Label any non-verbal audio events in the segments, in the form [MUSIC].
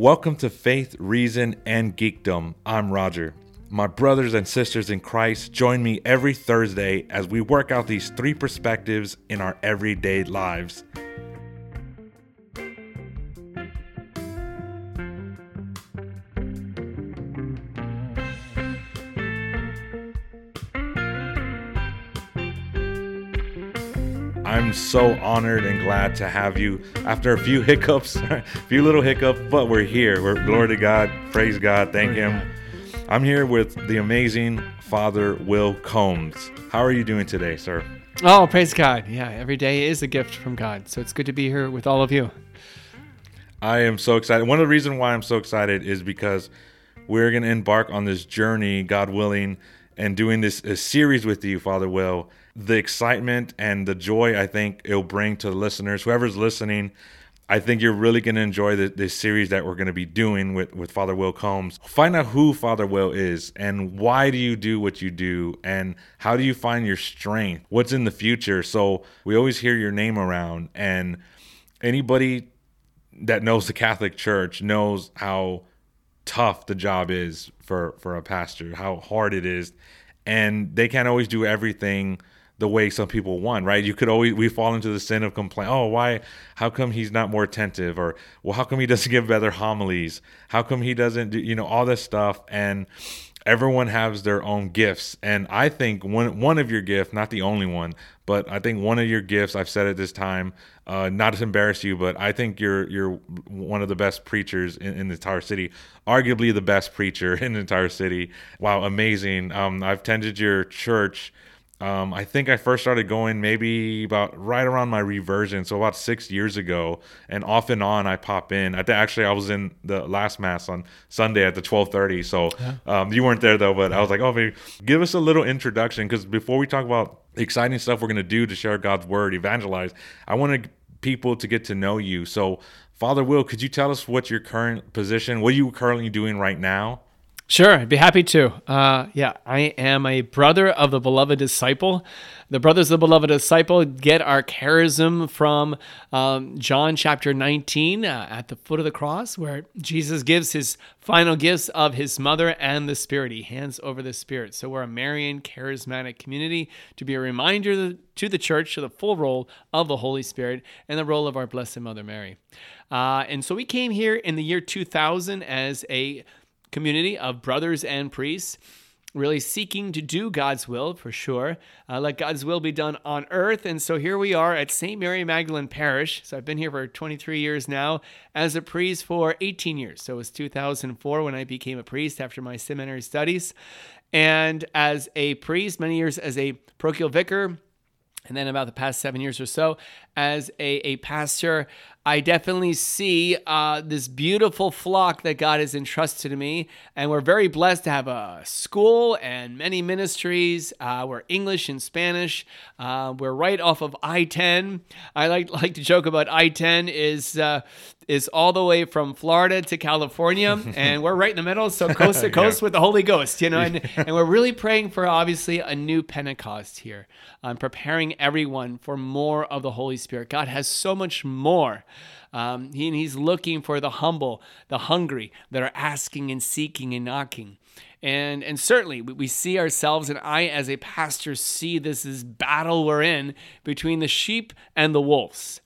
Welcome to Faith, Reason, and Geekdom. I'm Roger. My brothers and sisters in Christ, join me every Thursday as we work out these three perspectives in our everyday lives. So honored and glad to have you after a few [LAUGHS] hiccups, a few little hiccups, but we're here. We're glory to God, praise God, thank Him. I'm here with the amazing Father Will Combs. How are you doing today, sir? Oh, praise God. Yeah, every day is a gift from God. So it's good to be here with all of you. I am so excited. One of the reasons why I'm so excited is because we're going to embark on this journey, God willing, and doing this series with you, Father Will the excitement and the joy I think it'll bring to the listeners, whoever's listening. I think you're really going to enjoy the, this series that we're going to be doing with, with Father Will Combs. Find out who Father Will is and why do you do what you do and how do you find your strength? What's in the future? So we always hear your name around, and anybody that knows the Catholic Church knows how tough the job is for for a pastor, how hard it is, and they can't always do everything the way some people want, right? You could always we fall into the sin of complaint. Oh, why? How come he's not more attentive? Or well, how come he [LAUGHS] doesn't give better homilies? How come he doesn't do you know all this stuff? And everyone has their own gifts, and I think one one of your gifts, not the only one, but I think one of your gifts. I've said it this time, uh, not to embarrass you, but I think you're you're one of the best preachers in, in the entire city, arguably the best preacher [LAUGHS] in the entire city. Wow, amazing! Um, I've tended your church um, I think I first started going maybe about right around my reversion, so about six years ago, and off and on I pop in. I th- actually I was in the last mass on Sunday at the twelve thirty, so um, you weren't there though. But I was like, oh, maybe give us a little introduction because before we talk about exciting stuff we're gonna do to share God's word, evangelize, I wanted people to get to know you. So, Father Will, could you tell us what your current position, what are you currently doing right now? Sure, I'd be happy to. Uh, yeah, I am a brother of the beloved disciple. The brothers of the beloved disciple get our charism from um, John chapter 19 uh, at the foot of the cross, where Jesus gives his final gifts of his mother and the Spirit. He hands over the Spirit. So we're a Marian charismatic community to be a reminder to the church of the full role of the Holy Spirit and the role of our Blessed Mother Mary. Uh, and so we came here in the year 2000 as a community of brothers and priests, really seeking to do God's will for sure. Uh, let God's will be done on earth. And so here we are at St. Mary Magdalene Parish. So I've been here for 23 years now as a priest for 18 years. So it was 2004 when I became a priest after my seminary studies. And as a priest, many years as a parochial vicar, and then about the past seven years or so as a, a pastor I definitely see uh, this beautiful flock that God has entrusted to me. And we're very blessed to have a school and many ministries. Uh, we're English and Spanish. Uh, we're right off of I 10. I like, like to joke about I 10 is, uh, is all the way from Florida to California. [LAUGHS] and we're right in the middle. So coast to [LAUGHS] coast yeah. with the Holy Ghost, you know. And, [LAUGHS] and we're really praying for obviously a new Pentecost here. I'm preparing everyone for more of the Holy Spirit. God has so much more. Um, he, and he's looking for the humble, the hungry that are asking and seeking and knocking. And, and certainly we see ourselves, and I, as a pastor, see this as battle we're in between the sheep and the wolves.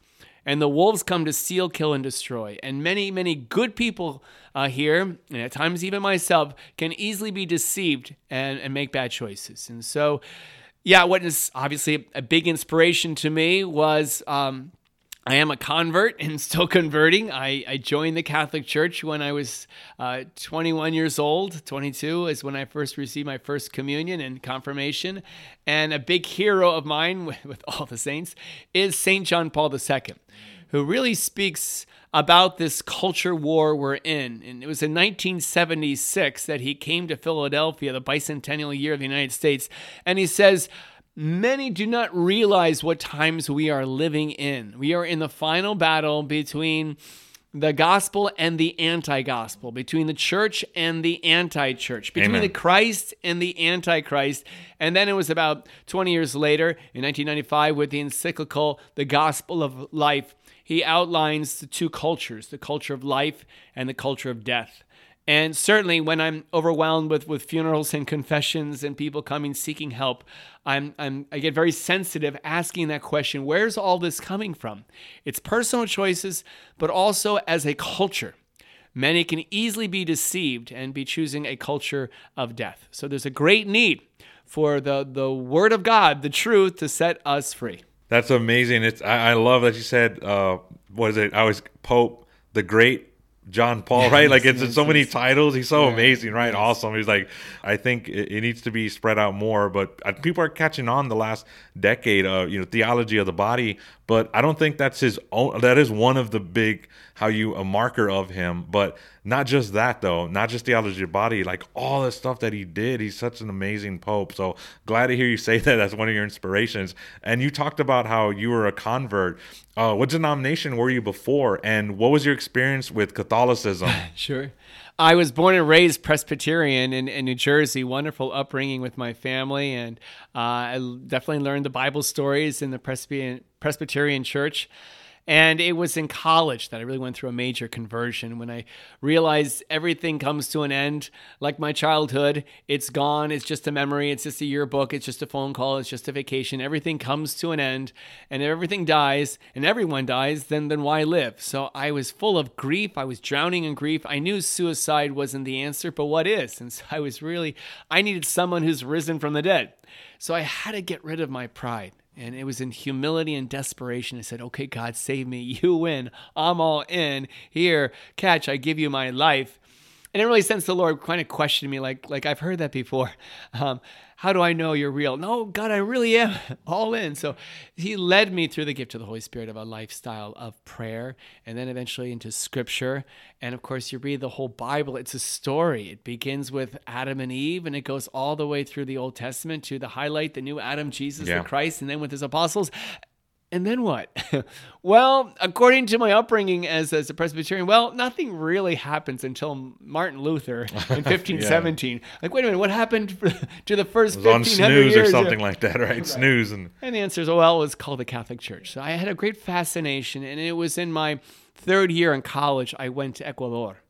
And the wolves come to steal, kill, and destroy. And many, many good people uh, here, and at times even myself, can easily be deceived and, and make bad choices. And so, yeah, what is obviously a big inspiration to me was um, I am a convert and [LAUGHS] still converting. I, I joined the Catholic Church when I was uh, 21 years old. 22 is when I first received my first communion and confirmation. And a big hero of mine, [LAUGHS] with, with all the saints, is St. John Paul II, who really speaks about this culture war we're in. And it was in 1976 that he came to Philadelphia, the bicentennial year of the United States. And he says, Many do not realize what times we are living in. We are in the final battle between the gospel and the anti gospel, between the church and the anti church, between Amen. the Christ and the antichrist. And then it was about 20 years later, in 1995, with the encyclical, The Gospel of Life. he outlines the two cultures the culture of life and the culture of death. And certainly, when I'm overwhelmed with, with funerals and confessions and people coming seeking help, I'm, I'm, I get very sensitive asking that question where's all this coming from? It's personal choices, but also as a culture. Many can easily be deceived and be choosing a culture of death. So there's a great need for the, the Word of God, the truth, to set us free. That's amazing. It's I, I love that you said uh, what is it? I was Pope the Great John Paul, right? Like it's in so many titles. He's so yeah, amazing, right? Awesome. He's like, I think it, it, needs to be spread out more, but uh, people are catching on the last decade of you know theology of the body. But I don't think that's his own. That is one of the big how you a marker of him. But not just that though, not just theology of the body, like all the stuff that he did. He's such an amazing pope. So glad to hear you say [LAUGHS] that. That's one of your inspirations. And you talked about how you were a convert. Uh, what denomination were you before, and what was your experience with Catholicism? [LAUGHS] sure. I was born and raised Presbyterian in, in New Jersey. Wonderful upbringing with my family, and uh, I definitely learned the Bible stories in the Presbyterian Presbyterian Church. And it was in college that I really went through a major conversion when I realized everything comes to an end. Like my childhood, it's gone. It's just a memory. It's just a yearbook. It's just a phone call. It's just a vacation. Everything comes to an end. And if everything dies and everyone dies, then, then why live? So I was full of grief. I was drowning in grief. I knew suicide wasn't the answer, but what is? And [LAUGHS] so I was really, I needed someone who's risen from the dead. So I had to get rid of my pride. And it was in humility and desperation. I said, Okay, God, save me. [LAUGHS] You win. I'm all in. Here, catch, I give you my life. And it really sensed the Lord kind of questioned me, like, like I've heard that before. [LAUGHS] Um, how do I know you're real? No, God, I really am [LAUGHS] all in. So he led me through the gift of the Holy Spirit of a lifestyle of prayer and then eventually into scripture. And of course, you read the whole Bible, it's a story. It begins with Adam and Eve and it goes all the way through the Old Testament to the highlight, the new Adam, Jesus, yeah. the Christ, and then with his apostles. And then what? [LAUGHS] well, according to my upbringing as, as a Presbyterian, well, nothing really happens until Martin Luther in 1517. [LAUGHS] yeah. Like, wait a minute, what happened [LAUGHS] to the first 1500 years? or something like that, right? right? Snooze. And... and the answer is, well, it was called the Catholic Church. So I had a great fascination, and it was in my third year in college, I went to Ecuador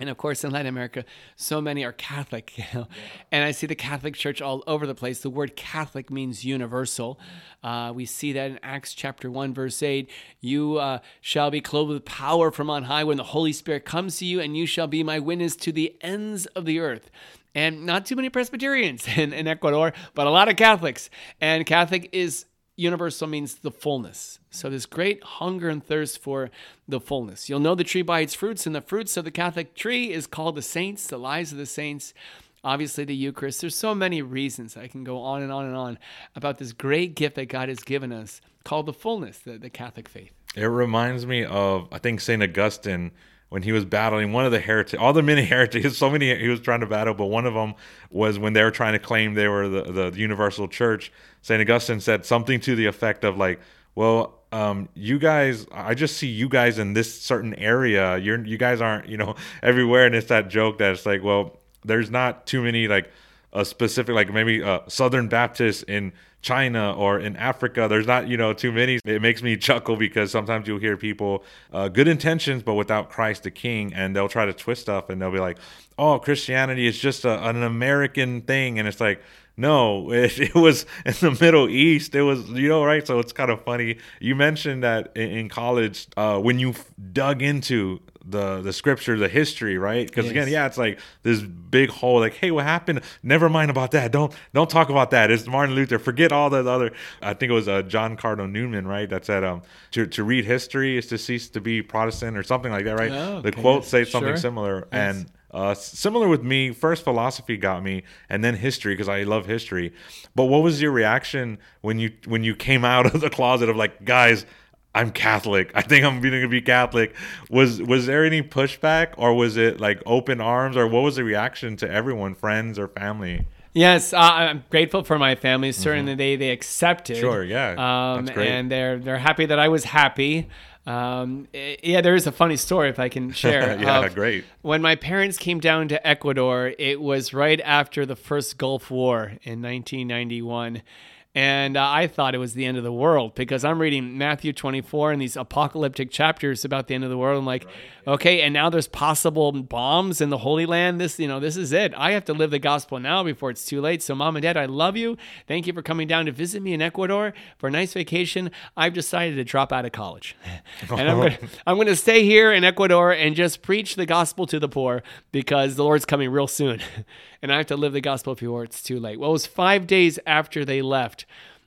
and of course, in Latin America, so many are Catholic, [LAUGHS] you know? and I see the Catholic Church all over the place. The word Catholic means universal. Uh, we see that in Acts chapter 1, verse 8. You uh, shall be clothed with power from on high when the Holy Spirit comes to you, and you shall be my witness to the ends of the earth and not too many Presbyterians [LAUGHS] in, in Ecuador, but a lot of Catholics. And Catholic is universal means the fullness. So this great hunger and thirst for the fullness. You'll know the tree by its fruits, and the fruits of the Catholic tree is called the saints, the lives of the saints. Obviously, the Eucharist. There's so many reasons I can go on and on and on about this great gift that God has given us called the fullness, the, the Catholic faith. It reminds me of, I think, St. Augustine when he was battling one of the heretics, all the many [LAUGHS] heretics, so many he was trying to battle, but one of them was when they were trying to claim they were the, the universal church. St. Augustine said something to the effect of like, well, um, you guys, I just see you guys in this certain area. You're, you guys aren't, you know, [LAUGHS] everywhere. And it's that joke that it's like, well, there's not too many like a specific, like maybe a Southern Baptist in China or in Africa. There's not, you know, too many. It makes me [LAUGHS] chuckle because sometimes you'll hear people, uh, good intentions, but without Christ the King, and they'll try to twist stuff and they'll be like, oh, Christianity is just a, an American thing. And it's like, no, [LAUGHS] it, it, was in the Middle East. It was, you know, right? So it's kind of funny. You mentioned that in, in college, uh, when you dug into the the scripture, the history, right? Because yes. again, yeah, it's like this big hole. Like, hey, what happened? Never mind about that. Don't don't talk about that. It's Martin Luther. Forget all that other. I think it was uh, John Cardinal Newman, right? That said, um, to to read history is to cease to be Protestant or something like that, right? Oh, okay. The quote says something sure. similar, yes. and uh, similar with me, first philosophy got me, and then history because I love history. But what was your reaction when you when you came out of the closet of like, guys, I'm Catholic. I think I'm going to be Catholic. Was was there any pushback, or was it like open arms, or what was the reaction to everyone, friends or family? Yes, uh, I'm grateful for my family. Certainly, mm-hmm. they they accepted. Sure, yeah, um, That's great. and they're they're happy that I was happy. Um, yeah, there is a funny story if I can [LAUGHS] share. yeah, great. When my parents came down to Ecuador, it was right after the first Gulf War in 1991 And uh, I thought it was the end of the world because I'm reading Matthew 24 and these apocalyptic chapters about the end of the world. I'm like, okay, and now there's possible bombs in the Holy Land. This, you know, this is it. I have to live the gospel now before it's too late. So, mom and dad, I love you. Thank you for coming down to visit me in Ecuador for a nice vacation. I've decided to drop out of college, [LAUGHS] and I'm gonna, I'm going to stay here in Ecuador and just preach the gospel to the poor because the Lord's coming real soon, [LAUGHS] and I have to live the gospel before it's too late. Well, it was five days after they left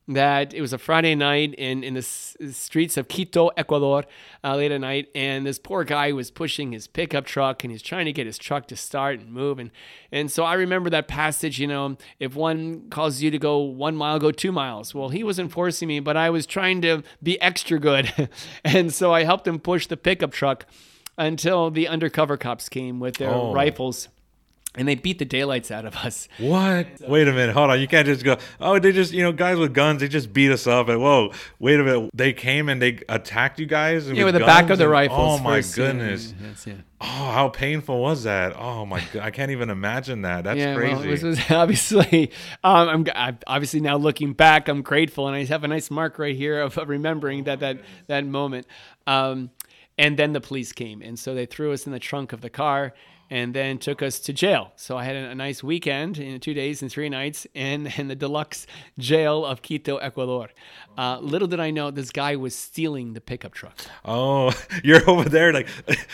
that it was a Friday night in, in the s- streets of Quito, Ecuador, uh, late at night, and this poor guy was pushing his pickup truck and he's trying to get his truck to start and move. And, and so I remember that passage, you know, if one calls you to go one mile, go two miles. Well, he wasn't forcing me, but I was trying to be extra good. [LAUGHS] and so I helped him push the pickup truck until the undercover cops came with their Oh. rifles. And they beat the daylights out of us. What? Wait a minute. Hold on. You can't just go, oh, they just, you know, guys with guns, they just beat us up. And whoa, wait a minute. They came and they attacked you guys? Yeah, with the back of the rifles. Oh, my goodness. yeah. Oh, how painful was that? Oh, my God. I can't even imagine that. That's yeah, crazy. well, this was [LAUGHS] obviously. Um, I'm, I'm obviously now looking back. I'm grateful, and I have a nice mark right here of of remembering that that that moment. Um, and then the police came, and so they threw us in the trunk of the car, and then took us to jail. So I had a, a nice weekend in two days and three nights in [LAUGHS] in the deluxe jail of Quito, Ecuador. Uh, little did I know this guy was stealing the pickup truck. Oh, [LAUGHS] you're over there like,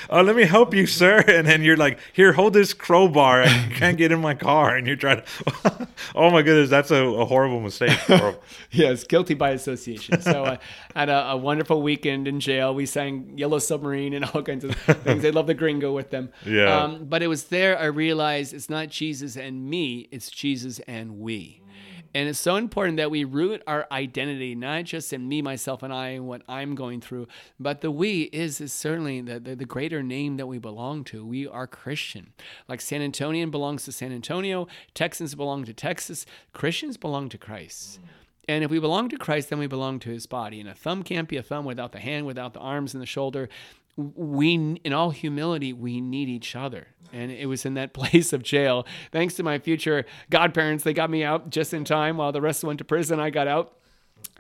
oh, let me help you, sir. [LAUGHS] And then you're like, here, hold this crowbar. I can't get in my car. And you're trying to, oh my goodness, that's a, a horrible mistake. Yes, guilty by association. So I had a, a wonderful weekend in jail. We sang Yellow Submarine and all kinds of things. They love the gringo with them. Yeah. Um, but it was there I realized it's not Jesus and me, it's Jesus and we. And it's so important that we root our identity not just in me, myself, and I, and what I'm going through, but the we is, is certainly the, the, the greater name that we belong to. We are Christian. Like San Antonian belongs to San Antonio, Texans belong to Texas, Christians belong to Christ. And if we belong to Christ, then we belong to his body. And a thumb can't be a thumb without the hand, without the arms and the shoulder. We, in all humility, we need each other. And it was in that [LAUGHS] place of jail. Thanks to my future godparents, they got me out just in time while the rest went to prison. I got out.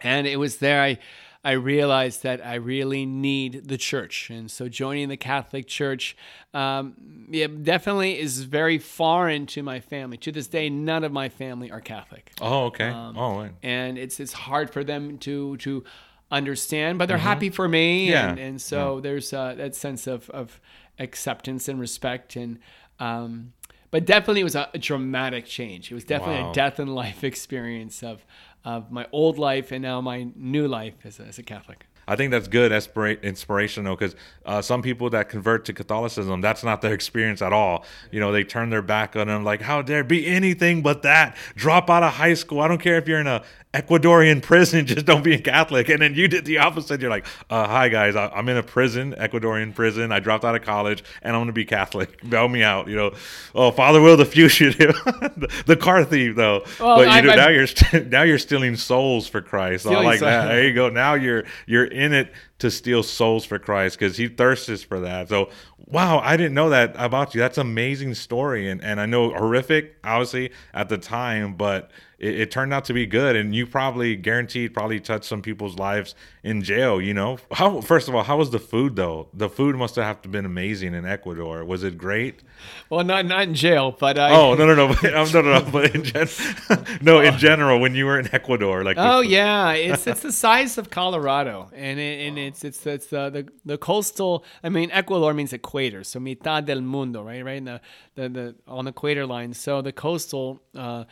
And it was there I, I realized that I really need the church. And so joining the Catholic Church um, yeah, definitely is very foreign to my family. To this day, none of my family are Catholic Oh, okay. Um, oh, right. and it's it's hard for them to to understand, but they're happy for me, Mm-hmm. Yeah. and and so there's uh, that sense of of acceptance and respect, and um, but definitely it was a, a dramatic change. It was definitely Wow. a death in life [LAUGHS] experience of of my old life and now my new life as a, as a Catholic. I think that's good, inspira- inspirational, because uh, some people that convert to Catholicism, that's not their experience at all. You know, they turn their back on them, like, how dare be anything but that? Drop out of high school. I don't care if you're in a Ecuadorian prison, [LAUGHS] just don't be a Catholic. And then you did the opposite. You're like, uh, hi guys, I- I'm in a prison, Ecuadorian prison. I dropped out of college, and I'm going to be Catholic. [LAUGHS] Bail me out. You know, oh, Father Will, the fugitive, [LAUGHS] the, the car thief, though. Well, but you I- do, I- now you're st- now you're stealing souls for Christ. I like that. There you go. Now you're you're in it to steal souls for Christ because he thirsts for that. So wow, I didn't know that about you. That's amazing story, and and I know horrific, obviously at the time, but it, it turned out to be good. And you probably guaranteed probably touched some people's lives in jail. You know how? First of all, how was the food though? The food must have to been amazing in Ecuador. Was it great? Well, not not in jail, but I, Oh no no no [LAUGHS] but, um, no no no [LAUGHS] but in gen- [LAUGHS] no in general when you were in Ecuador like Oh yeah, it's it's the size of Colorado, and it, and it's it's it's the, the the coastal. I mean, Ecuador means equator, so mitad del mundo, right? Right in the the, the on the equator line. So the coastal uh,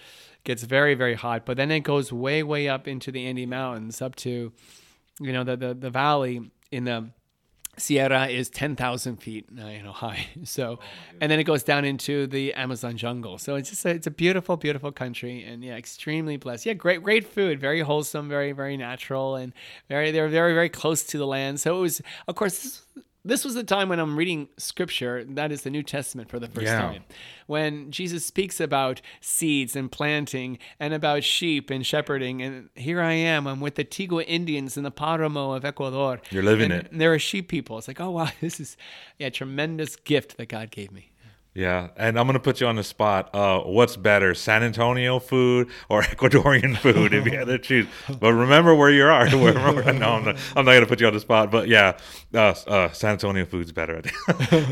gets very very hot, but then it goes way way up into the Andes Mountains, up to you know the the, the valley in the Sierra is 10,000 feet uh, you know, [LAUGHS] high. So, and then it goes down into the Amazon jungle. So it's just, a, it's a beautiful, beautiful country and yeah, extremely blessed. Yeah, great, great food, very wholesome, very, very natural and very, they're very, very close to the land. So it was, of course, this, was the time when I'm reading scripture, that is the New Testament for the first Yeah. time. When Jesus speaks about seeds and planting and about sheep and shepherding. And here I am, I'm with the Tigua Indians in the Paramo of Ecuador. You're living And it. They're a sheep people. It's like, oh, wow, [LAUGHS] this is a tremendous gift that God gave me. Yeah, and I'm gonna put you on the spot. Uh, what's better, San Antonio food or [LAUGHS] Ecuadorian food, if you had to [LAUGHS] choose? But remember where you are. [LAUGHS] no, I'm not, I'm not gonna put you on the spot. But yeah, uh, uh, San Antonio food's better.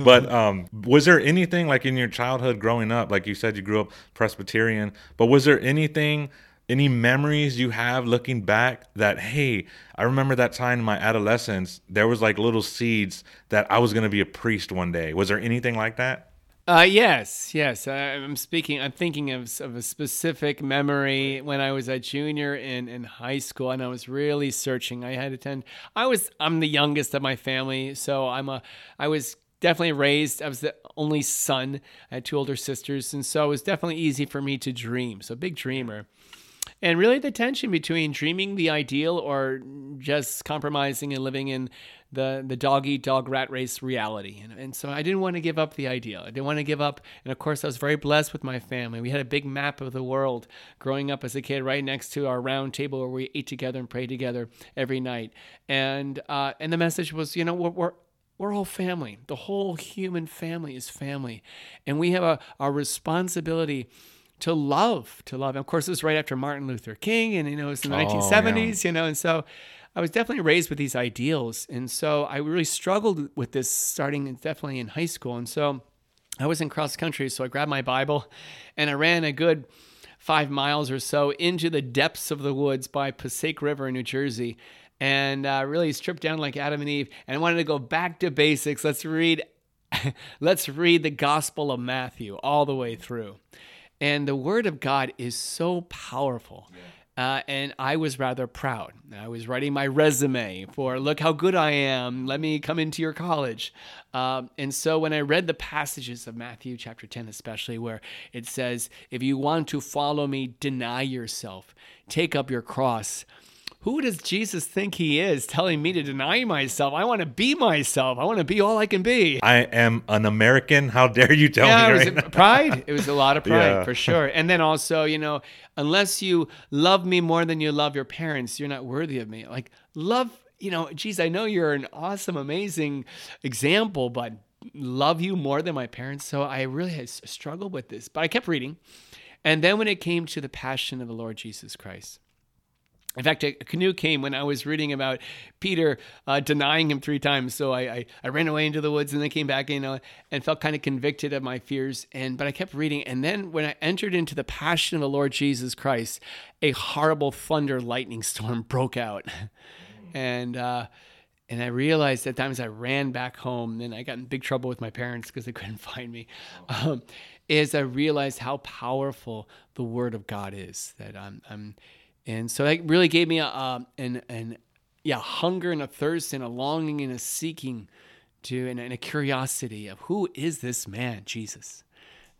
but um, was there anything like in your childhood growing up? Like you said, you grew up Presbyterian, but was there anything? Any memories you have looking back that hey, I remember that time in my adolescence, there was like little seeds that I was gonna be a priest one day. Was there anything like that? Uh, yes, yes. I'm speaking. I'm thinking of, of a specific memory when I was a junior in, in high school, and I was really searching. I had to attend. I was. I'm the youngest of my family, so I'm a. I was definitely raised. I was the only son. I had two older sisters, and so it was definitely easy for me to dream. So big dreamer and really the tension between dreaming the ideal or just compromising and living in the the dog eat dog rat race reality and, and so i didn't want to give up the ideal i didn't want to give up and of course i was very blessed with my family we had a big map of the world growing up as a kid right next to our round table where we ate together and prayed together every night and uh, and the message was you know we're, we're we're all family. The whole human family is family. And we have a, a responsibility to love, to love. And of course, this was right after Martin Luther King, and you know, it was in the oh, 1970s, yeah. you know, and so I was definitely raised with these ideals. And so I really struggled with this starting definitely in high school. And so I was in cross country, so I grabbed my Bible and I ran a good five miles or so into the depths of the woods by Passaic River in New Jersey and uh, really stripped down like Adam and Eve. And I wanted to go back to basics. Let's read. [LAUGHS] Let's read the Gospel of Matthew all the way through. And the word of God is so powerful. Yeah. Uh, and I was rather proud. I was writing my resume for look how good I am. Let me come into your college. Um, and so when I read the passages of Matthew chapter 10, especially where it says, If you want to follow me, deny yourself, take up your cross who does Jesus think he is telling me to deny myself? I want to be myself. I want to be all I can be. I am an American. How dare you tell yeah, me? Right it was pride. It was a lot of [LAUGHS] pride yeah. for sure. And then also, you know, unless you love me more than you love your parents, you're not worthy of me. Like love, you know, geez, I know you're an awesome, amazing example, but love you more than my parents. So I really had struggled with this, but I kept reading. And then when it came to the passion of the Lord Jesus Christ, in fact, a canoe came when I was reading about Peter uh, denying him three times. So I, I, I, ran away into the woods and then came back, you know, and felt kind of convicted of my fears. And but I kept reading, and then when I entered into the passion of the Lord Jesus Christ, a horrible thunder lightning [LAUGHS] storm broke out, and uh, and I realized at times I ran back home. And I got in big trouble with my parents because they [LAUGHS] couldn't find me. Um, is I realized how powerful the Word of God is. That I'm, I'm and so that really gave me a, uh, an, an, yeah, hunger and a thirst and a longing and a seeking to, and, and a curiosity of who is this man, Jesus?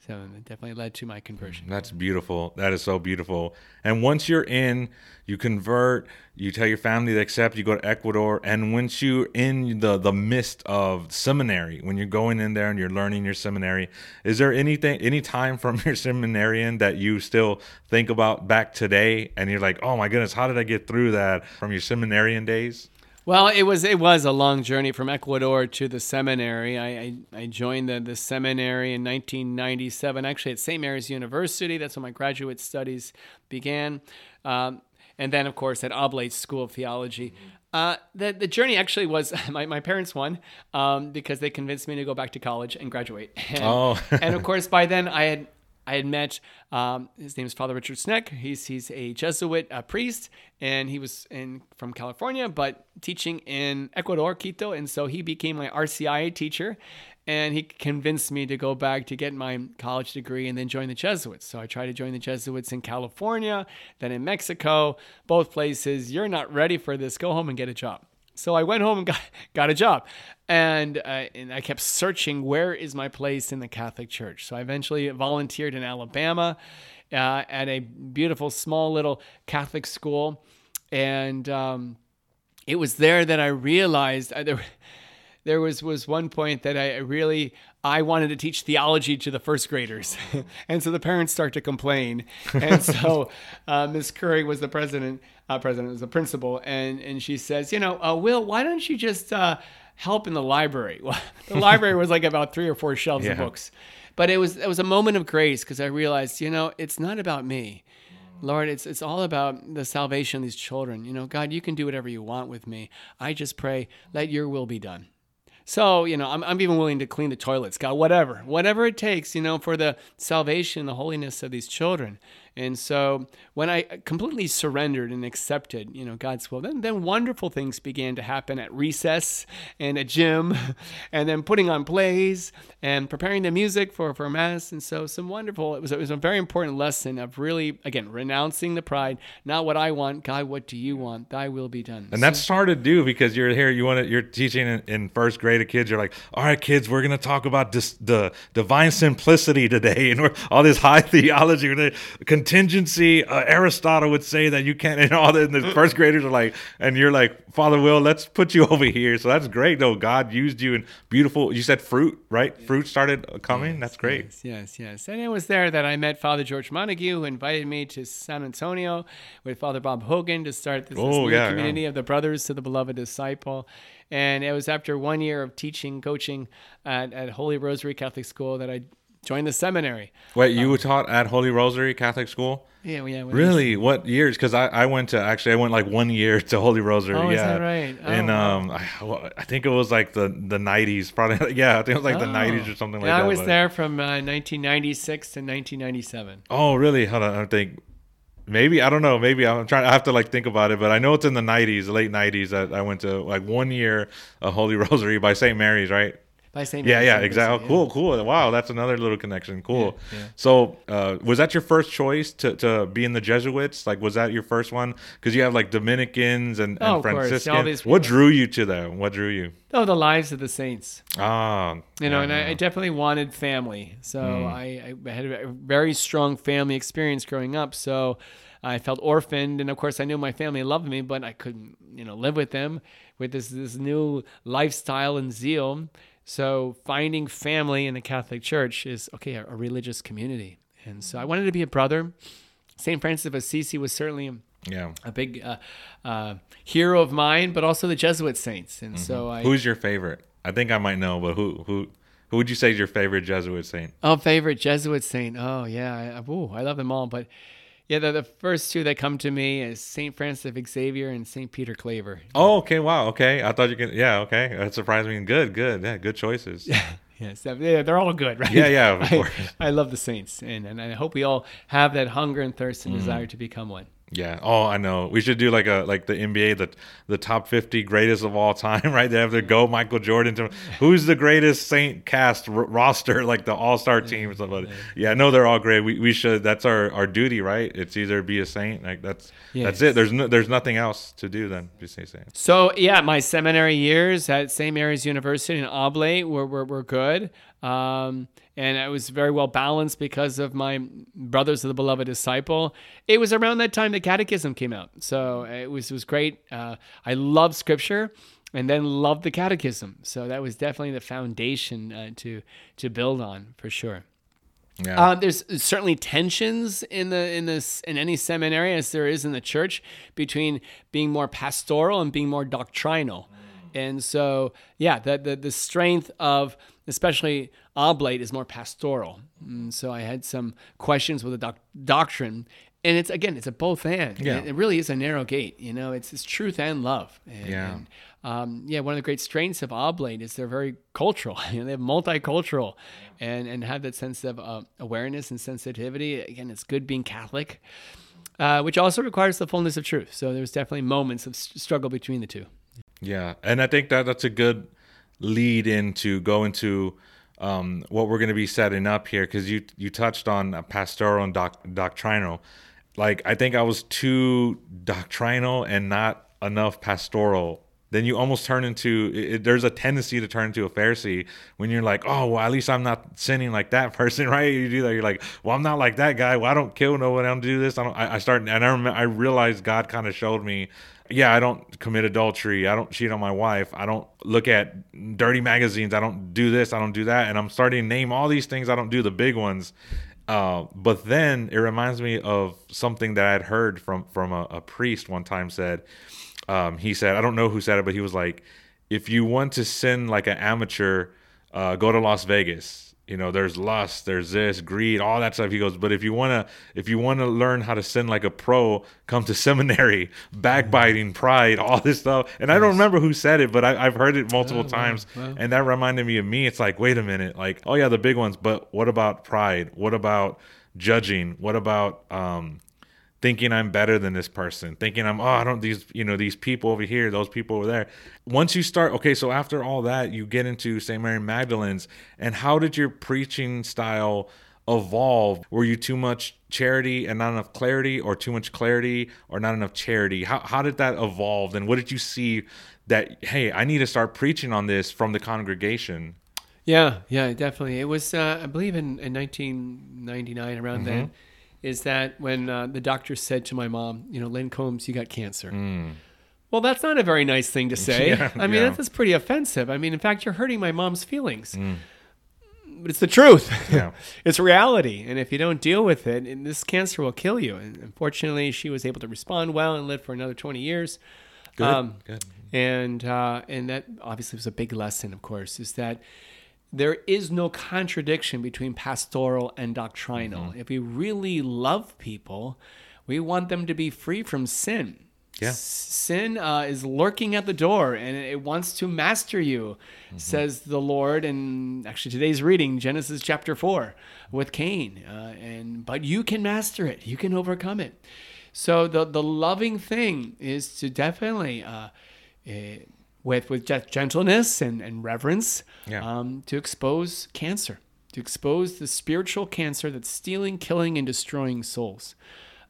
So it definitely led to my conversion. Mm, that's beautiful. That is so beautiful. And once you're in, you convert, you tell your family to accept, you go to Ecuador, and once you're in the the midst of seminary, when you're going in there and you're learning your seminary, is there anything any time from [LAUGHS] your seminarian that you still think about back today and you're like, "Oh my goodness, how did I get through that from your seminarian days?" Well, it was it was a long journey from Ecuador to the seminary. I, I, I, joined the, the seminary in 1997, actually at St. Mary's University. That's when my graduate studies began. Um, and then, of course, at Oblate School of Theology. Uh, the, the journey actually was [LAUGHS] my, my parents won um, because they convinced me to go back to college and graduate. [LAUGHS] And, oh. and of course, by then I had I had met um, his name is Father Richard Sneck. He's he's a Jesuit a priest, and he was in from California, but teaching in Ecuador, Quito, and so he became my RCIA teacher, and he convinced me to go back to get my college degree and then join the Jesuits. So I tried to join the Jesuits in California, then in Mexico, both places. You're not ready for this. Go home and get a job. So I went home and [LAUGHS] got, got a job. And, uh, and I kept searching where is my place in the Catholic Church. So I eventually volunteered in Alabama uh, at a beautiful, small little Catholic school. And um, it was there that I realized uh, there, [LAUGHS] there was, was one point that I really I wanted to teach theology to the first graders. [LAUGHS] and so the parents start to complain. And so uh, Miss Curry was the president, uh, president was the principal, and, and she says, you know, uh, Will, why don't you just uh, help in the library? Well, [LAUGHS] the library was like about three or four shelves yeah. of books. But it was it was a moment of grace because I realized, you know, it's not about me. Lord, it's it's all about the salvation of these children. You know, God, you can do whatever you want with me. I just pray, let your will be done. So, you know, I'm, I'm even willing to clean the toilets, God, whatever, whatever it takes, you know, for the salvation, the holiness of these children. And so when I completely surrendered and accepted, you know, God's will, then, then wonderful things began to happen at recess and at gym [LAUGHS] and then putting on plays and preparing the music for, for mass. And so some wonderful, it was, it was a very important lesson of really, again, renouncing the pride, not what I want, God, what do you want? Thy will be done. And that's hard to do because you're here, you want to, you're teaching in, in first grade to kids. You're like, all right, kids, we're going to talk about this, the divine simplicity today [LAUGHS] and all this high [LAUGHS] theology. We're going to contingency. Uh, Aristotle would say that you can't. And all the, and the first graders are like, and you're like, Father Will, let's put you [LAUGHS] over here. So that's great, though. God used you in beautiful. You said fruit, right? Yes. Fruit started coming. Yes, that's great. Yes, yes, yes. And it was there that I met Father George Montague, who invited me to San Antonio with Father Bob Hogan to start this, oh, this yeah, community yeah. of the Brothers to the Beloved Disciple. And it was after one year of teaching, coaching at, at Holy Rosary Catholic School that I joined the seminary. Wait, you um, taught at Holy Rosary Catholic School? Yeah, yeah. Really? What years? Because I, I went to actually I went like one year to Holy Rosary. Oh, yeah. is that right? Oh, and um, I, I, think it was like the the nineties, probably. [LAUGHS] Yeah, I think it was like oh. the nineties or something like that. I was but... there from uh, 1996 to 1997. Oh, really? Hold on, I think maybe I don't know. Maybe I'm trying. I have to like think about it, but I know it's in the '90s, late '90s. That I went to like one year of Holy [LAUGHS] Rosary by St. Mary's, right? By St. Yeah, yeah, exactly. Yeah. Cool, cool. Wow, that's another little connection. Cool. Yeah, yeah. So, uh, was that your first choice to, to be in the Jesuits? Like, was that your first one? Because you have like Dominicans and, and oh, Franciscans. What drew you to them? What drew you? Oh, the lives of the saints. Ah, you know, and I, I, definitely wanted family. So mm. I, I had a very strong family experience growing up. So. I felt orphaned, and of course, I knew my family loved me, but I couldn't, you know, live with them with this this new lifestyle and zeal. So finding family in the Catholic Church is okay, a, a religious community. And so I wanted to be a brother. St. Francis of Assisi was certainly yeah a big uh, uh, hero of mine, but also the Jesuit saints. And mm-hmm. so I, who's your favorite? I think I might know, but who who who would you say is your favorite Jesuit saint? Oh, favorite Jesuit saint. Oh yeah, I, ooh, I love them all, but yeah, the, the first two that come to me is St. Francis of Xavier and St. Peter Claver. Oh, okay. Wow. Okay. I thought you could. Yeah. Okay. That surprised me. Good. Good. Yeah. Good choices. [LAUGHS] Yeah. Yes, yeah, they're all good, right? Yeah, yeah, of [LAUGHS] course. I, I love the saints, and, and I hope we all have that hunger and thirst and mm. desire to become one. Yeah. Oh, I know. We should do like a like the NBA, the the top fifty greatest of all time, [LAUGHS] right? They have to go Michael Jordan to who's the greatest Saint cast r- roster, [LAUGHS] like the All Star team or something. Yeah. yeah, no, they're all great. We, we should. That's our, our duty, right? It's either be a saint, like that's yes. that's it. There's no, there's nothing else to do than be a saint. So yeah, my seminary years at St. Mary's University in Oblate were were, were good. Um, and it was very well balanced because of my brothers of the beloved disciple. It was around that time the Catechism came out, so it was it was great. Uh, I love Scripture, and then loved the Catechism, so that was definitely the foundation uh, to to build on for sure. Yeah. Uh, there's certainly tensions in the in this in any seminary as there is in the church between being more pastoral and being more doctrinal. And so, yeah, the, the, the strength of especially oblate is more pastoral. And so I had some questions with the doc- doctrine. And it's again, it's a both and. Yeah. It really is a narrow gate. You know, it's, it's truth and love. And, yeah. And, um, yeah, one of the great strengths of oblate is they're very cultural. [LAUGHS] You know, they have multicultural, and and have that sense of uh, awareness and sensitivity. Again, it's good being Catholic, uh, which also requires the fullness of truth. So there's definitely moments of struggle between the two. Yeah, and I think that that's a good lead into go into um, what we're going to be setting up here because you you touched on pastoral and doc, doctrinal. Like I think I was too doctrinal and not enough pastoral. Then you almost turn into it, there's a tendency to turn into a Pharisee when you're like, oh, well, at least I'm not sinning like that [LAUGHS] person, right? You do that, you're like, well, I'm not like that guy. Well, I don't kill no one. I don't do this. I don't. I, I start and I remember I realized God kind of showed me yeah, I don't commit adultery. I don't cheat on my wife. I don't look at dirty magazines. I don't do this. I don't do that. And I'm starting to name all these things. I don't do the big ones. Uh, but then it reminds me of something that I had heard from from a, a priest one time. Said um, he said I don't know who said it, but he was like, if you want to sin like an amateur, uh, go to Las Vegas you know there's lust there's this greed all that stuff. He goes but if you want to if you want to learn how to sin like a pro come to [LAUGHS] seminary backbiting pride all this stuff. And i don't remember who said it but I, have heard it multiple wow, times. wow. and that reminded me of me. It's like wait a minute like oh yeah the big ones but what about pride? What about judging? What about um thinking I'm better than this person, thinking I'm oh I don't these you know these people over here, those people over there. Once you start okay, so after all that, you get into St. Mary Magdalene's, and how did your preaching style evolve? Were you too much charity and not enough clarity, or too much clarity or not enough charity? How how did that evolve, and what did you see that hey I need to start preaching on this from the congregation? Yeah, yeah, definitely. It was, uh, I believe, in, in 1999, around then, Mm-hmm. Is that when uh, the doctor said to my mom, you know, Lynn Combs, you got cancer. Mm. Well, that's not a very nice thing to [LAUGHS] say. Yeah, I mean, yeah. that's pretty offensive. I mean, in fact, you're hurting my mom's feelings. But it's the truth. Mm. Yeah. [LAUGHS] it's reality. And if you don't deal with it, this cancer will kill you. And unfortunately, she was able to respond well and live for another 20 years. Good, Um, good. and uh, and that obviously was a big lesson, of course, is that there is no contradiction between pastoral and doctrinal. Mm-hmm. If we really love people, we want them to be free from sin. Yeah. Sin uh, is lurking at the door and it wants to master you, Mm-hmm. says the Lord. And actually, today's reading, Genesis chapter 4 with Cain. Uh, and But you can master it, you can overcome it. So the, the loving thing is to definitely, uh, eh, with, with ge- gentleness and, and reverence, Yeah. um, to expose cancer, to expose the spiritual cancer that's stealing, killing, and destroying souls.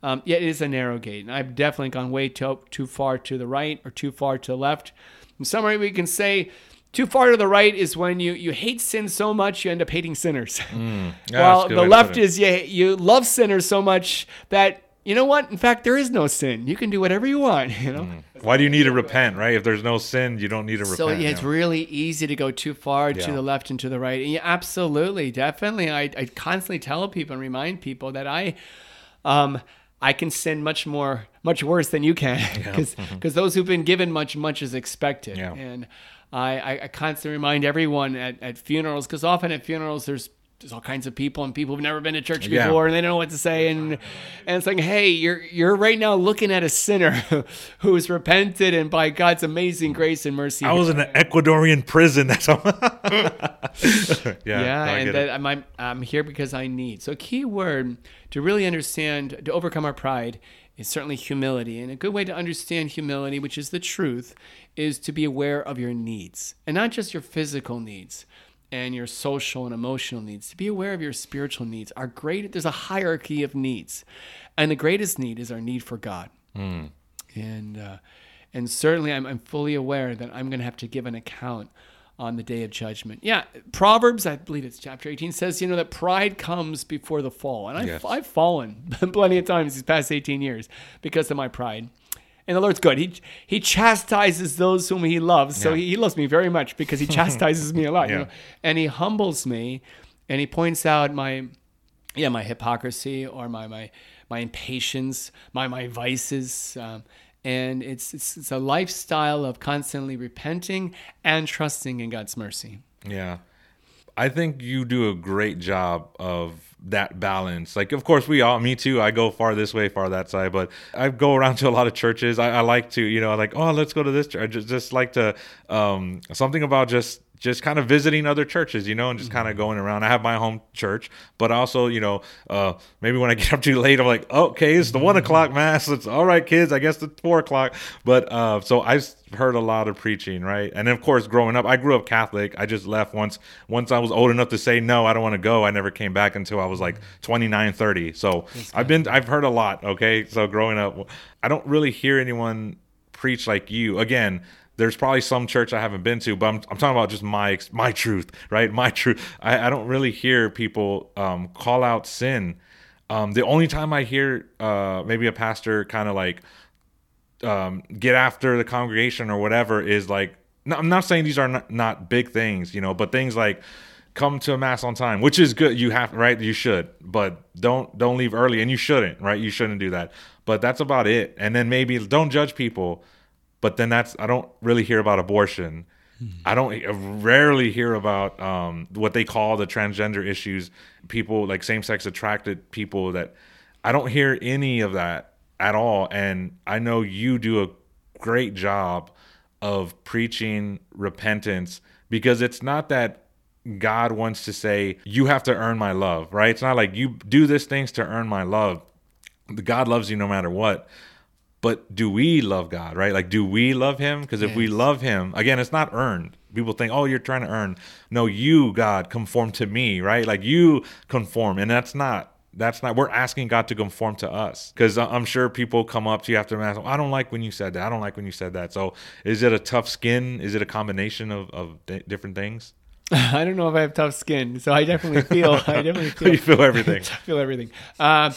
Um, yet it is a narrow gate, and I've definitely gone way too, too far to the right or too far to the left. In summary, we can say too far to the right is when you, you hate sin so much you end up hating sinners. [LAUGHS] Yeah, that's While the left is you, you love sinners so much that, you know what? In fact, there is no sin. You can do whatever you want, [LAUGHS] you know? Why do you need to repent, right? If there's no sin, you don't need to repent. So yeah, it's you know? really easy to go too far to the left and to the right. Yeah, absolutely, definitely. I, I constantly tell people and remind people that I, um, I can sin much more, much worse than you can, [LAUGHS] because [LAUGHS] those who've been given much, much is expected. Yeah. And I, I, I constantly remind everyone at, at funerals, because often at funerals there's there's all kinds of people and people who've never been to church Yeah. before and they don't know what to say and and it's like hey you're you're right now looking at a sinner [LAUGHS] who's repented and by God's amazing grace and mercy I was in an Ecuadorian prison. That's all. [LAUGHS] yeah, yeah, no, and that. I'm, I'm I'm here because I need. So, a key word to really understand to overcome our pride is certainly humility, and a good way to understand humility, which is the truth, is to be aware of your needs, and not just your physical needs and your social and emotional needs. To be aware of your spiritual needs. Our great there's a hierarchy of needs, and the greatest need is our need for God and uh, and certainly I'm, I'm fully aware that I'm going to have to give an account on the day of judgment. Yeah, Proverbs, I believe it's chapter 18, says you know that pride comes before the fall, and I've, Yes. I've fallen [LAUGHS] plenty of times these past 18 years because of my pride. And the Lord's good. He he chastises those whom He loves. So Yeah. he, he loves me very much because He [LAUGHS] chastises me a lot. You know? And He humbles me, and He points out my yeah my hypocrisy or my my my impatience my my vices um, and it's, it's it's a lifestyle of constantly repenting and trusting in God's mercy Yeah. I think you do a great job of that balance. Like, of course, we all, me too. I go far this way, far that side, but I go around to a lot of churches. I, I like to, you know, like, oh, let's go to this church. I just, just like to, um, something about just, just kind of visiting other churches, you know, and just kind of going around. I have my home church, but also, you know, uh, maybe when I get up too late, I'm like, okay, it's the one o'clock mass. It's all right, kids. I guess it's four o'clock. But uh, so I've heard a lot of preaching, right? And of course, growing up, I grew up Catholic. I just left once. Once I was old enough to say no, I don't want to go. I never came back until I was like 29, 30. So I've been, I've heard a lot. Okay, so growing up, I don't really hear anyone preach like you. Again, there's probably some church I haven't been to, but I'm, I'm talking about just my my truth, [LAUGHS] right? My truth. I, I don't really hear people um, call out sin. Um, the only time I hear uh, maybe a pastor kind of like um, get after the congregation or whatever is like, no, I'm not saying these are not, not big things, you know, but things like come to a mass on time, which is good. You have right, you should, but don't don't leave early, and you shouldn't, right? You shouldn't do that. But that's about it. And then maybe don't judge people. But then that's I don't really hear about abortion. I don't I rarely hear about um, what they call the transgender issues. People like same-sex attracted people that I don't hear any of that at all. And I know you do a great job of preaching repentance because it's not that God wants to say you have to earn my love, right? It's not like you do these things to earn my love. God loves you no matter what but do we love God, right? Like, do we love Him? Because if yes. we love Him, again, it's not earned. People think, oh, you're trying to earn. No, you, God, conform to me, right? Like, you conform. And that's not, that's not, we're asking God to conform to us. Because I'm sure people come up to you after Mass, I don't like when you said that. I don't like when you said that. So is it a tough skin? Is it a combination of, of different things? [LAUGHS] I don't know if I have tough skin, so I definitely feel. I [LAUGHS] definitely feel. you feel everything. [LAUGHS] I feel everything. Uh,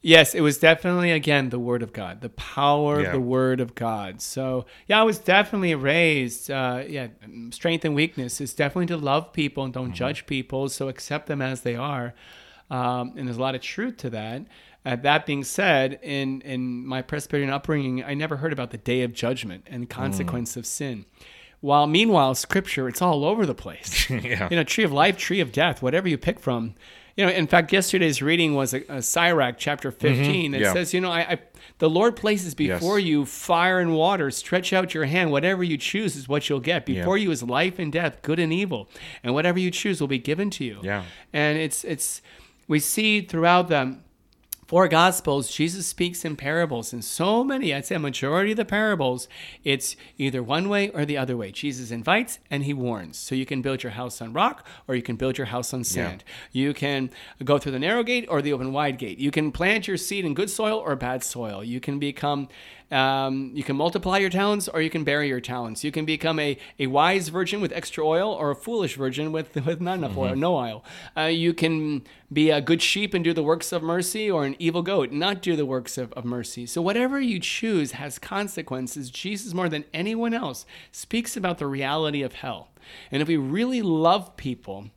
Yes, it was definitely again the word of God, the power yeah. of the word of God. So yeah, I was definitely raised. Uh, yeah, strength and weakness is definitely to love people and don't mm-hmm. judge people. So accept them as they are, um, and there's a lot of truth to that. Uh, that being said, in in my Presbyterian upbringing, I never heard about the day of judgment and the consequence mm. of sin. While meanwhile, Scripture, it's all over the place. [LAUGHS] yeah. You know, tree of life, tree of death, whatever you pick from you know, in fact, yesterday's reading was a, a Sirach chapter mm-hmm. 15 mm-hmm. that yeah. says, you know, I, I, the Lord places before yes. you fire and water. Stretch out your hand. Whatever you choose is what you'll get. Before yeah. you is life and death, good and evil, and whatever you choose will be given to you. Yeah. And it's it's we see throughout them four gospels jesus speaks in parables. And so many i'd say a majority of the parables it's either one way or the other way. Jesus invites and he warns. So you can build your house on rock or you can build your house on sand. Yeah. you can go through the narrow gate or the open wide gate. You can plant your seed in good soil or bad soil. You can become um, you can multiply your talents or you can bury your talents. You can become a, a wise virgin with extra oil or a foolish virgin with, [LAUGHS] with not enough mm-hmm. oil, no oil. Uh, you can be a good sheep and do the works of mercy or an evil goat, not do the works of, of mercy. So, whatever you choose has consequences. Jesus, more than anyone else, speaks about the reality of hell. And if we really love people,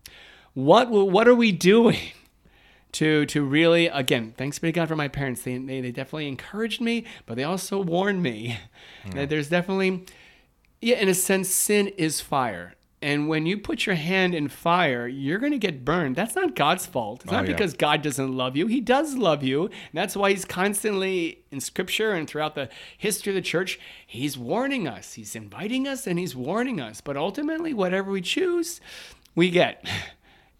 what, what are we doing? [LAUGHS] to to really again thanks be to god for my parents. They, they, they definitely encouraged me but they also warned me. Mm. that there's definitely yeah in a sense sin is fire. And when you put your hand in fire you're going to get burned. That's not god's fault. It's not oh, yeah. because god doesn't love you. He does love you. And that's why he's constantly in scripture and throughout the history of the church he's warning us. He's inviting us and he's warning us. But ultimately whatever we choose we get. [LAUGHS]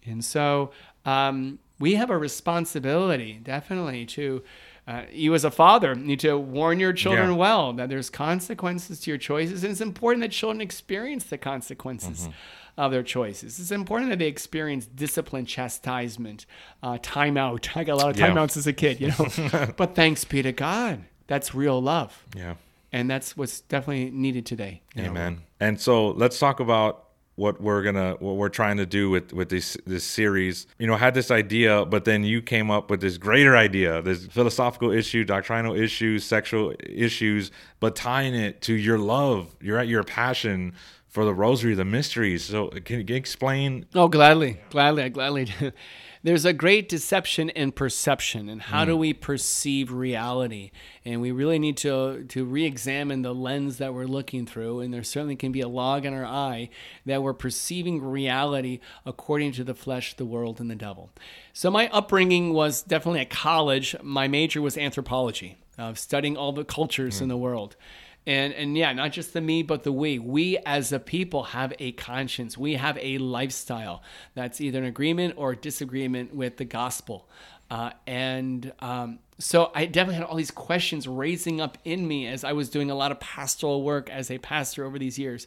And so um, we have a responsibility, definitely, to uh, you as a father need to warn your children yeah. well that there's consequences to your choices, and it's important that children experience the consequences. Mm-hmm. Of their choices. It's important that they experience discipline, chastisement, uh, timeout. [LAUGHS] I got a lot of timeouts yeah. as a kid, you know. [LAUGHS] but thanks be to God, that's real love. Yeah, and that's what's definitely needed today. Amen. Know? And so let's talk about what we're gonna what we're trying to do with with this this series. You know had this idea but then you came up with this greater idea this philosophical issue doctrinal issues sexual issues but tying it to your love. Your your passion for the rosary the mysteries. So can you explain? Oh gladly. Gladly. I gladly [LAUGHS] there's a great deception in perception and how mm. do we perceive reality and we really need to to re-examine the lens that we're looking through and there certainly can be a log in our eye that we're perceiving reality according to the flesh the world and the devil so my upbringing was definitely at college my major was anthropology of studying all the cultures mm. in the world and and yeah not just the me but the we. We as a people have a conscience. We have a lifestyle that's either an agreement or disagreement with the gospel. Uh, and um, so i definitely had all these questions raising up in me as i was doing a lot of pastoral work as a pastor over these years.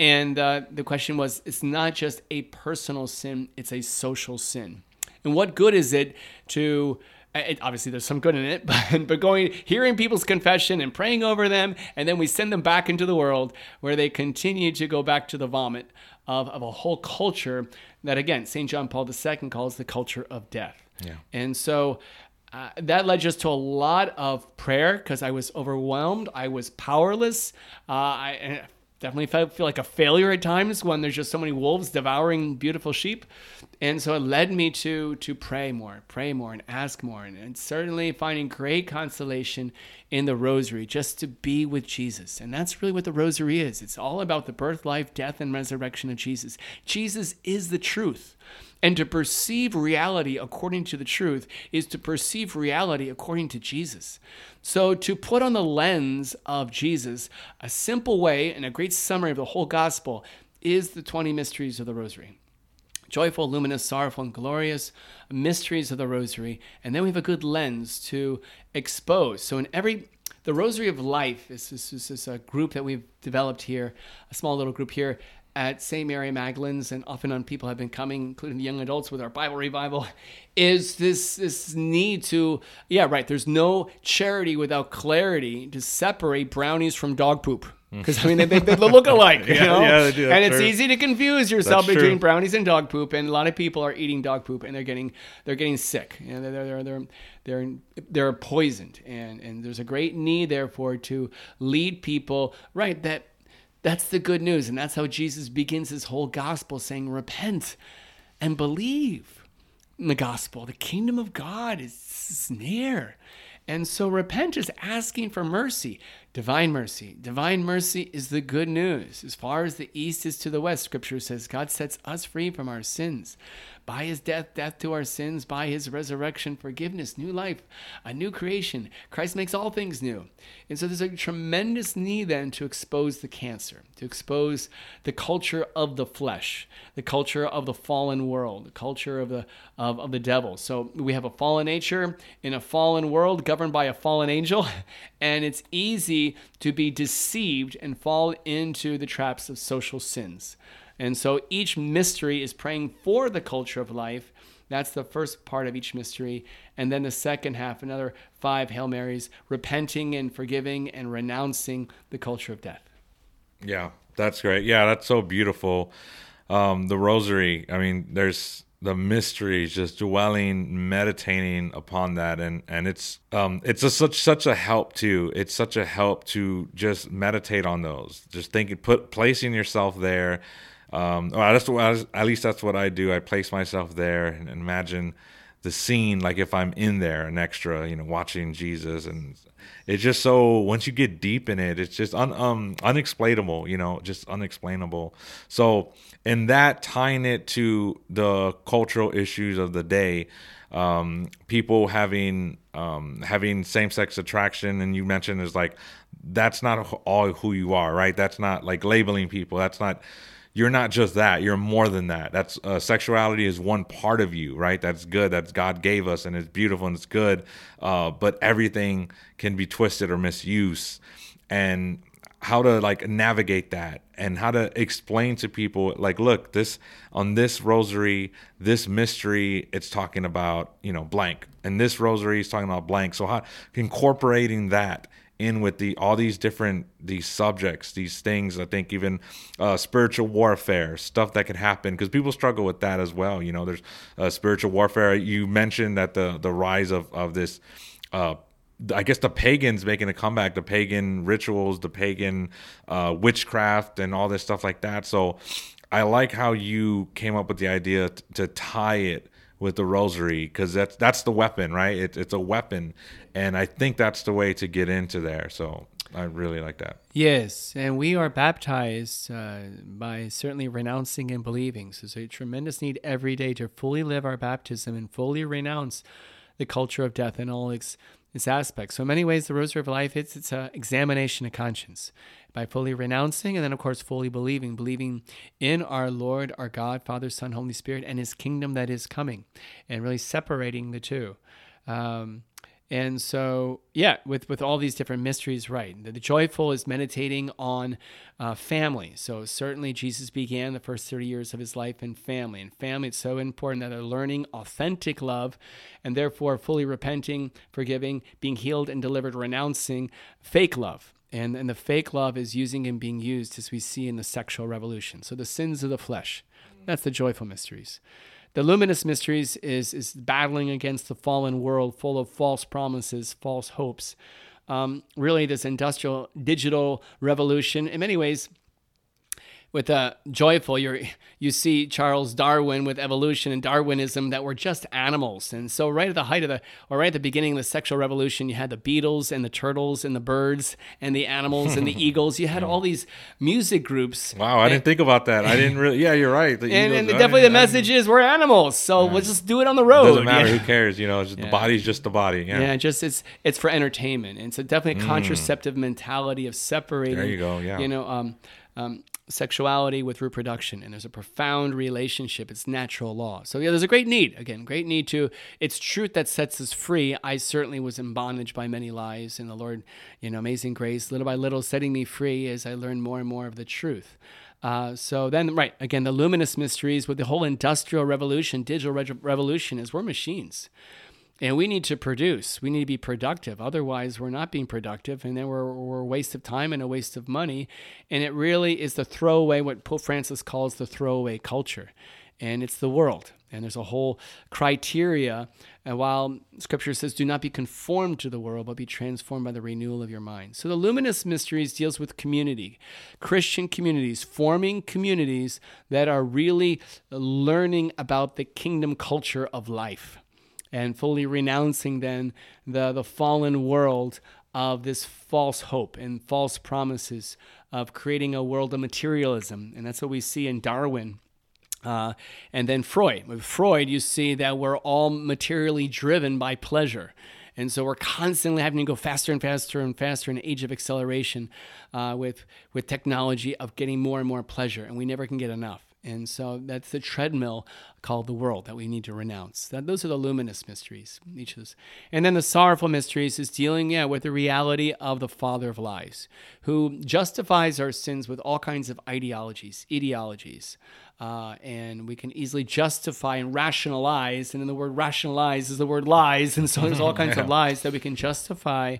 And uh, the question was it's not just a personal sin it's a social sin. And what good is it to it, obviously there's some good in it, [LAUGHS] but, but going, hearing people's confession and praying over them, and then we send them back into the world where they continue to go back to the vomit of, of a whole culture that, again, St. John Paul II calls the culture of death. Yeah. And so uh, that led just to a lot of prayer because I was overwhelmed. I was powerless. Uh, I, definitely felt, feel like a failure at times when there's just so many wolves devouring beautiful sheep. And so it led me to to pray more, pray more, and ask more, and, and certainly finding great consolation in the rosary, just to be with Jesus. And that's really what the rosary is. It's all about the birth, life, death, and resurrection of Jesus. Jesus is the truth. And to perceive reality according to the truth is to perceive reality according to Jesus. So, to put on the lens of Jesus, a simple way and a great summary of the whole gospel is the 20 mysteries of the Rosary joyful, luminous, sorrowful, and glorious mysteries of the Rosary. And then we have a good lens to expose. So, in every the Rosary of Life is this, is a group that we've developed here, a small little group here at St. Mary Magdalene's, and often on people have been coming, including young adults with our Bible revival, [LAUGHS] is this this need to yeah right. There's no charity without clarity to separate brownies from dog poop. [LAUGHS] Because I mean, they, they, they look alike, you [LAUGHS] Yeah, know, yeah, they do, and it's true. easy to confuse yourself That's between true. brownies and dog poop. And a lot of people are eating dog poop, and they're getting they're getting sick. You know, they're they're they're they're they're poisoned, and and there's a great need, therefore, to lead people right that that's the good news. And that's how Jesus begins his whole gospel saying, Repent and believe in the gospel. The kingdom of God is, is near. And so repent is asking for mercy, divine mercy. Divine mercy is the good news. As far as the east is to the west, scripture says God sets us free from our sins. By his death, death to our sins. By his resurrection, forgiveness, new life, a new creation. Christ makes all things new. And so there's a tremendous need then to expose the cancer, to expose the culture of the flesh, the culture of the fallen world, the culture of the of, of the devil. So we have a fallen nature in a fallen world governed by a fallen angel, and it's easy to be deceived and fall into the traps of social sins. And so each mystery is praying for the culture of life. That's the first part of each mystery. And then the second half, another five Hail Marys, repenting and forgiving and renouncing the culture of death. Yeah, that's great. Yeah, that's so beautiful. Um, the rosary, I mean, there's the mysteries, just dwelling, meditating upon that, and and it's um, it's a, such such a help too. It's such a help to just meditate on those, just thinking, put placing yourself there. Um, well, that's what, at least that's what I do. I place myself there and imagine the scene like if I'm in there an extra, you know, watching Jesus and it's just so once you get deep in it, it's just un, um unexplainable, you know, just unexplainable. So in that tying it to the cultural issues of the day, um, people having um, having same sex attraction, and you mentioned is like that's not all who you are, right? That's not like labeling people. That's not you're not just that you're more than that. That's uh, sexuality is one part of you right? That's good that's god gave us and it's beautiful and it's good uh, but everything can be twisted or misused and how to like navigate that and how to explain to people like look this on this rosary this mystery it's talking about you know blank. And this rosary is talking about blank. So how incorporating that in with the all these different these subjects these things i think even uh, spiritual warfare stuff that could happen because people struggle with that as well you know there's uh, spiritual warfare you mentioned that the the rise of of this uh I guess the pagans making a comeback, the pagan rituals, the pagan uh, witchcraft, and all this stuff like that. So, I like how you came up with the idea t- to tie it with the rosary because that's that's the weapon, right? It, it's a weapon, and I think that's the way to get into there. So I really like that. Yes, and we are baptized uh, by certainly renouncing and believing. So it's a tremendous need every day to fully live our baptism and fully renounce the culture of death and all its its aspects. So in many ways, the Rosary of Life it's it's an examination of conscience by fully renouncing and then of course fully believing, believing in our Lord, our God, Father, Son, Holy Spirit, and His kingdom that is coming, and really separating the two. Um, and so, yeah, with, with all these different mysteries, right. The, the joyful is meditating on uh, family. So, certainly, Jesus began the first 30 years of his life in family. And family, it's so important that they're learning authentic love and therefore fully repenting, forgiving, being healed and delivered, renouncing fake love. And, and the fake love is using and being used as we see in the sexual revolution. So, the sins of the flesh. That's the joyful mysteries. The luminous mysteries is is battling against the fallen world full of false promises, false hopes. Um, really, this industrial digital revolution, in many ways, with uh, joyful, you you see Charles Darwin with evolution and Darwinism that we're just animals. And so, right at the height of the, or right at the beginning of the sexual revolution, you had the Beatles and the turtles and the Byrds and the animals and the [LAUGHS] eagles. You had all these music groups. Wow, I and, didn't think about that. I didn't really. Yeah, you're right. The and, and definitely the message is we're animals, so yeah. we'll just do it on the road. It Doesn't matter. Yeah. Who cares? You know, just, yeah. the body's just the body. Yeah. yeah, just it's it's for entertainment. And it's a definitely a mm. contraceptive mentality of separating. There you go. Yeah. You know, um, um, sexuality with reproduction, and there's a profound relationship. It's natural law. So yeah, there's a great need. Again, great need to. It's truth that sets us free. I certainly was in bondage by many lies, and the Lord, you know, amazing grace, little by little, setting me free as I learn more and more of the truth. Uh, so then, right again, the luminous mysteries with the whole industrial revolution, digital re- revolution, is we're machines. And we need to produce. We need to be productive. Otherwise, we're not being productive, and then we're, we're a waste of time and a waste of money. And it really is the throwaway, what Pope Francis calls the throwaway culture. And it's the world. And there's a whole criteria. And while Scripture says, "Do not be conformed to the world, but be transformed by the renewal of your mind." So the luminous mysteries deals with community, Christian communities, forming communities that are really learning about the kingdom culture of life and fully renouncing then the, the fallen world of this false hope and false promises of creating a world of materialism. And that's what we see in Darwin. Uh, and then Freud. With Freud, you see that we're all materially driven by pleasure. And so we're constantly having to go faster and faster and faster in an age of acceleration uh, with, with technology of getting more and more pleasure. And we never can get enough. And so that's the treadmill called the world that we need to renounce. That those are the luminous mysteries, each of those. And then the sorrowful mysteries is dealing, yeah, with the reality of the father of lies, who justifies our sins with all kinds of ideologies, ideologies. Uh, and we can easily justify and rationalize. And then the word rationalize is the word lies. And so there's all [LAUGHS] kinds yeah. of lies that we can justify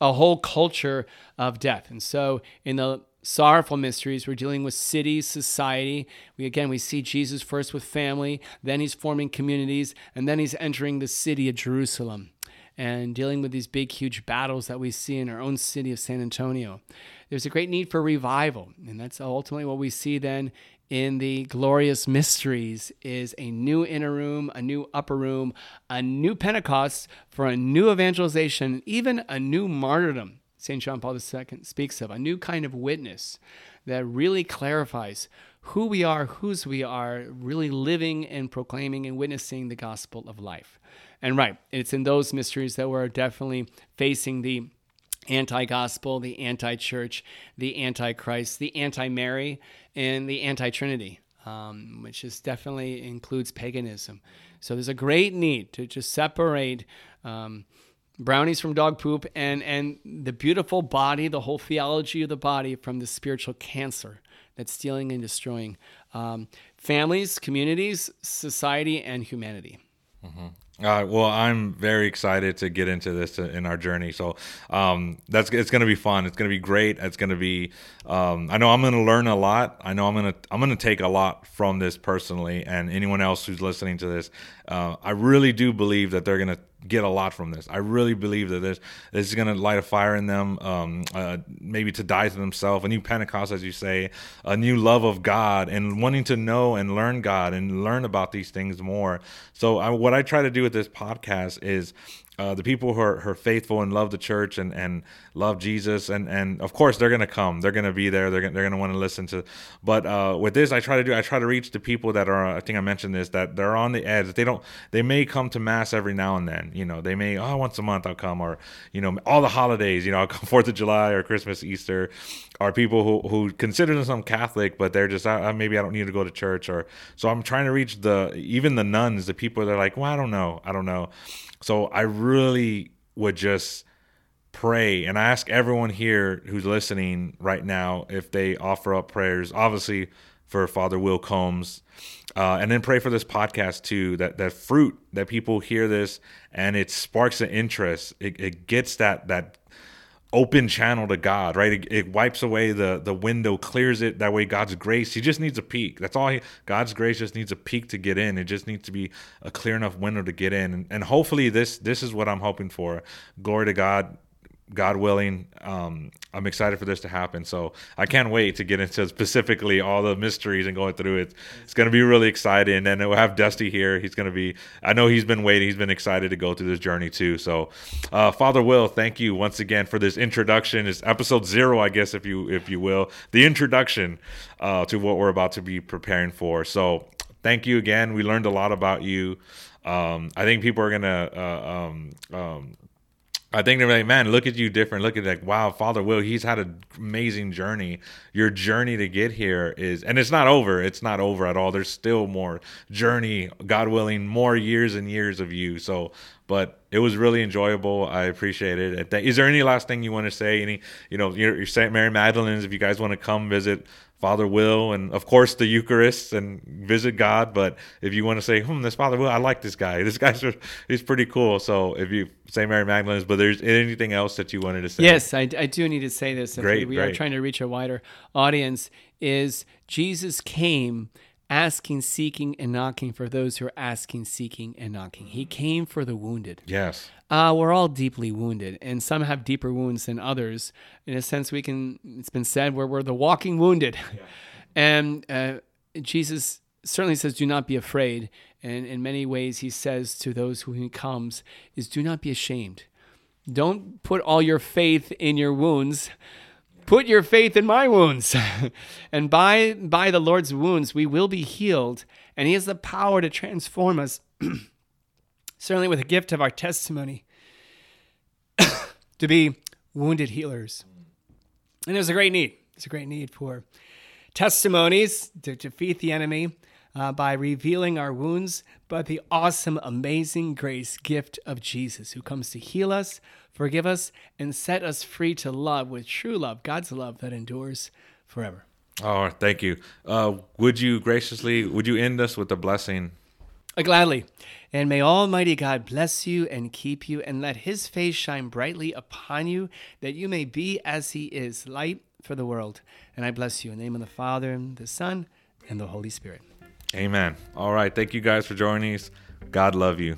a whole culture of death. And so in the sorrowful mysteries. We're dealing with cities, society. We again we see Jesus first with family, then he's forming communities, and then he's entering the city of Jerusalem and dealing with these big huge battles that we see in our own city of San Antonio. There's a great need for revival, and that's ultimately what we see then in the glorious mysteries is a new inner room, a new upper room, a new Pentecost for a new evangelization, even a new martyrdom St. John Paul II speaks of, a new kind of witness that really clarifies who we are, whose we are, really living and proclaiming and witnessing the gospel of life. And right, it's in those mysteries that we're definitely facing the anti gospel, the anti church, the anti Christ, the anti Mary, and the anti Trinity, um, which is definitely includes paganism. So there's a great need to just separate. Um, brownies from dog poop and and the beautiful body the whole theology of the body from the spiritual cancer that's stealing and destroying um, families communities society and humanity mm-hmm. Uh, well, I'm very excited to get into this in our journey. So um, that's it's going to be fun. It's going to be great. It's going to be. Um, I know I'm going to learn a lot. I know I'm going to I'm going to take a lot from this personally, and anyone else who's listening to this. Uh, I really do believe that they're going to get a lot from this. I really believe that this, this is going to light a fire in them, um, uh, maybe to die to themselves, a new Pentecost, as you say, a new love of God, and wanting to know and learn God and learn about these things more. So, I, what I try to do with this podcast is uh, the people who are, who are, faithful and love the church and, and love Jesus and, and of course they're gonna come. They're gonna be there. They're gonna, they're gonna want to listen to but uh, with this I try to do I try to reach the people that are I think I mentioned this that they're on the edge. They don't they may come to mass every now and then you know. They may oh once a month I'll come or you know all the holidays you know I'll come [LAUGHS] Fourth of July or Christmas Easter are people who, who consider themselves Catholic but they're just uh, maybe I don't need to go to church or so I'm trying to reach the even the nuns the people that are like well I don't know. I don't know so I really would just pray and I ask everyone here who's listening right now if they offer up prayers, obviously for Father Will Combs, uh, and then pray for this podcast too. That that fruit that people hear this and it sparks an interest. It, it gets that that open channel to God, right? It, it, wipes away the the window, clears it. That way, God's grace. He just needs a peek. That's all. He, God's grace just needs a peek to get in. It just needs to be a clear enough window to get in. And, and hopefully, this this is what I'm hoping for. Glory to God. God willing, um, I'm excited for this to happen. So I can't wait to get into specifically all the mysteries and going through it. It's going to be really exciting. And we'll have Dusty here. He's going to be, I know he's been waiting. He's been excited to go through this journey too. So, uh, Father Will, thank you once again for this introduction. It's episode zero, I guess, if you if you will, the introduction uh, to what we're about to be preparing for. So thank you again. We learned a lot about you. Um, I think people are gonna uh, um, um, I think they're like, man, look at you different. Look at like, wow, Father Will, he's had an amazing journey. Your journey to get here is, and it's not over. It's not over at all. There's still more journey, God willing, more years and years of you. So, but it was really enjoyable. I appreciate it. Is there any last thing you want to say? Any, you know, you're St. Mary Magdalene's, if you guys want to come visit Father Will, and of course the Eucharist and visit God. But if you want to say, hmm, this Father Will, I like this guy. [LAUGHS] This guy's he's pretty cool. So if you say Mary Magdalene's, but there's anything else that you wanted to say? Yes, I, I do need to say this. Great, we, great. are trying to reach a wider audience. Is Jesus came asking, seeking, and knocking for those who are asking, seeking, and knocking. He came for the wounded. Yes. Uh, we're all deeply wounded, and some have deeper wounds than others. In a sense, we can. It's been said where we're the walking wounded, yeah. [LAUGHS] and uh, Jesus certainly says, "Do not be afraid." And in many ways, he says to those who he comes, "Is do not be ashamed. Don't put all your faith in your wounds." Put your faith in my wounds. [LAUGHS] and by by the Lord's wounds we will be healed, and he has the power to transform us [CLEARS THROAT] certainly with the gift of our testimony, [COUGHS] to be wounded healers. And there's a great need. There's a great need for testimonies to defeat the enemy uh, by revealing our wounds, but the awesome, amazing grace gift of Jesus, who comes to heal us, forgive us, and set us free to love with true love, God's love that endures forever. Oh, thank you. Uh, would you graciously would you end us with a blessing uh, gladly. And may Almighty God bless you and keep you, and let his face shine brightly upon you, that you may be as he is, light for the world. And I bless you in the name of the Father, and the Son, and the Holy Spirit. Amen. All right. Thank you guys for joining us. God love you.